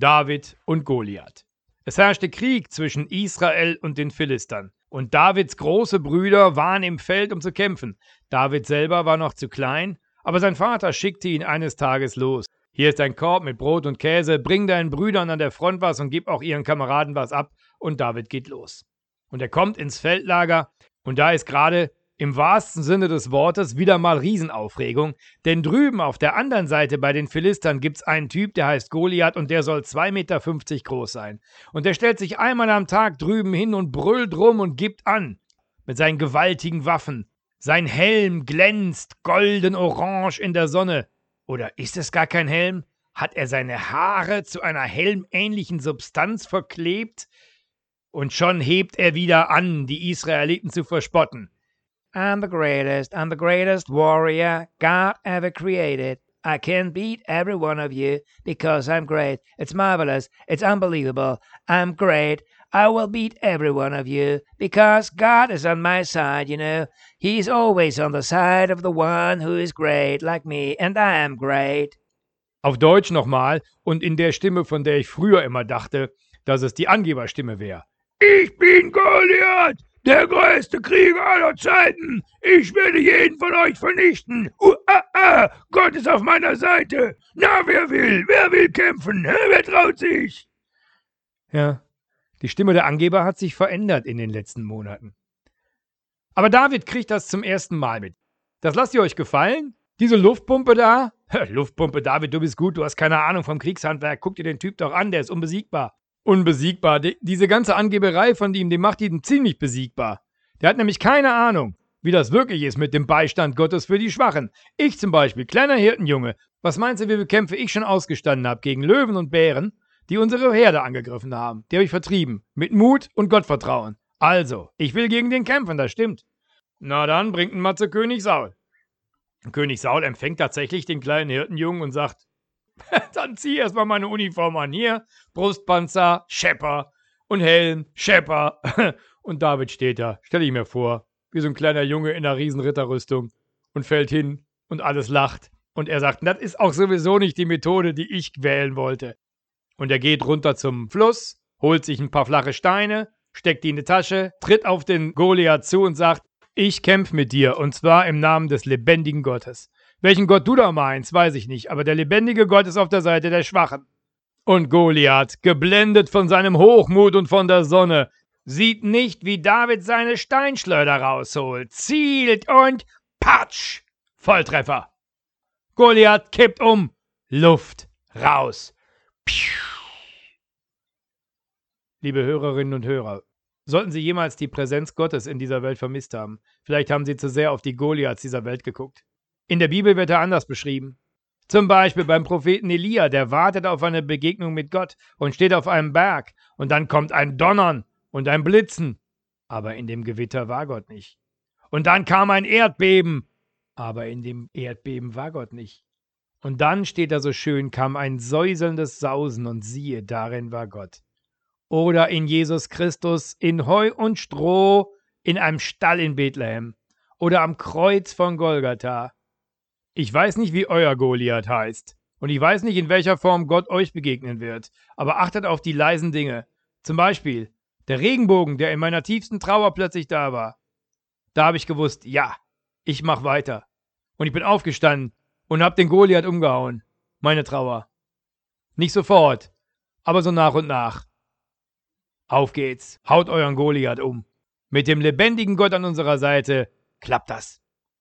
David und Goliath. Es herrschte Krieg zwischen Israel und den Philistern. Und Davids große Brüder waren im Feld, um zu kämpfen. David selber war noch zu klein, aber sein Vater schickte ihn eines Tages los. Hier ist ein Korb mit Brot und Käse, bring deinen Brüdern an der Front was und gib auch ihren Kameraden was ab. Und David geht los. Und er kommt ins Feldlager und da ist gerade im wahrsten Sinne des Wortes wieder mal Riesenaufregung, denn drüben auf der anderen Seite bei den Philistern gibt's einen Typ, der heißt Goliath und der soll 2,50 Meter groß sein. Und der stellt sich einmal am Tag drüben hin und brüllt rum und gibt an. Mit seinen gewaltigen Waffen. Sein Helm glänzt golden-orange in der Sonne. Oder ist es gar kein Helm? Hat er seine Haare zu einer helmähnlichen Substanz verklebt? Und schon hebt er wieder an, die Israeliten zu verspotten. I'm the greatest, I'm the greatest warrior God ever created. I can beat every one of you because I'm great. It's marvelous, it's unbelievable. I'm great. I will beat every one of you because God is on my side, you know. He's always on the side of the one who is great, like me, and I am great. Auf Deutsch nochmal und in der Stimme, von der ich früher immer dachte, dass es die Angeberstimme wäre. Ich bin Goliath! Der größte Krieger aller Zeiten! Ich werde jeden von euch vernichten! Uh, ah, ah, Gott ist auf meiner Seite! Na, wer will? Wer will kämpfen? Wer traut sich? Ja, die Stimme der Angeber hat sich verändert in den letzten Monaten. Aber David kriegt das zum ersten Mal mit. Das lasst ihr euch gefallen? Diese Luftpumpe da? Luftpumpe, David, du bist gut, du hast keine Ahnung vom Kriegshandwerk. Guck dir den Typ doch an, der ist unbesiegbar unbesiegbar. Die, diese ganze Angeberei von ihm, die macht ihn ziemlich besiegbar. Der hat nämlich keine Ahnung, wie das wirklich ist mit dem Beistand Gottes für die Schwachen. Ich zum Beispiel, kleiner Hirtenjunge, was meinst du, wie viele Kämpfe ich schon ausgestanden habe gegen Löwen und Bären, die unsere Herde angegriffen haben? Die habe ich vertrieben. Mit Mut und Gottvertrauen. Also, ich will gegen den kämpfen, das stimmt. Na dann, bringt ihn mal zu König Saul. König Saul empfängt tatsächlich den kleinen Hirtenjungen und sagt, Dann zieh erstmal meine Uniform an. Hier, Brustpanzer, Schepper und Helm, Schepper. Und David steht da, stell ich mir vor, wie so ein kleiner Junge in einer riesen Ritterrüstung und fällt hin und alles lacht. Und er sagt, das ist auch sowieso nicht die Methode, die ich wählen wollte. Und er geht runter zum Fluss, holt sich ein paar flache Steine, steckt die in die Tasche, tritt auf den Goliath zu und sagt, ich kämpfe mit dir, und zwar im Namen des lebendigen Gottes. Welchen Gott du da meinst, weiß ich nicht, aber der lebendige Gott ist auf der Seite der Schwachen. Und Goliath, geblendet von seinem Hochmut und von der Sonne, sieht nicht, wie David seine Steinschleuder rausholt, zielt und patsch! Volltreffer. Goliath kippt um. Luft raus. Piu. Liebe Hörerinnen und Hörer, sollten Sie jemals die Präsenz Gottes in dieser Welt vermisst haben, vielleicht haben Sie zu sehr auf die Goliaths dieser Welt geguckt. In der Bibel wird er anders beschrieben. Zum Beispiel beim Propheten Elia, der wartet auf eine Begegnung mit Gott und steht auf einem Berg und dann kommt ein Donnern und ein Blitzen. Aber in dem Gewitter war Gott nicht. Und dann kam ein Erdbeben, aber in dem Erdbeben war Gott nicht. Und dann steht da so schön, kam ein säuselndes Sausen und siehe, darin war Gott. Oder in Jesus Christus in Heu und Stroh in einem Stall in Bethlehem oder am Kreuz von Golgatha ich weiß nicht, wie euer Goliath heißt. Und ich weiß nicht, in welcher Form Gott euch begegnen wird. Aber achtet auf die leisen Dinge. Zum Beispiel der Regenbogen, der in meiner tiefsten Trauer plötzlich da war. Da habe ich gewusst, ja, ich mach weiter. Und ich bin aufgestanden und hab den Goliath umgehauen. Meine Trauer. Nicht sofort, aber so nach und nach. Auf geht's, haut euren Goliath um. Mit dem lebendigen Gott an unserer Seite klappt das.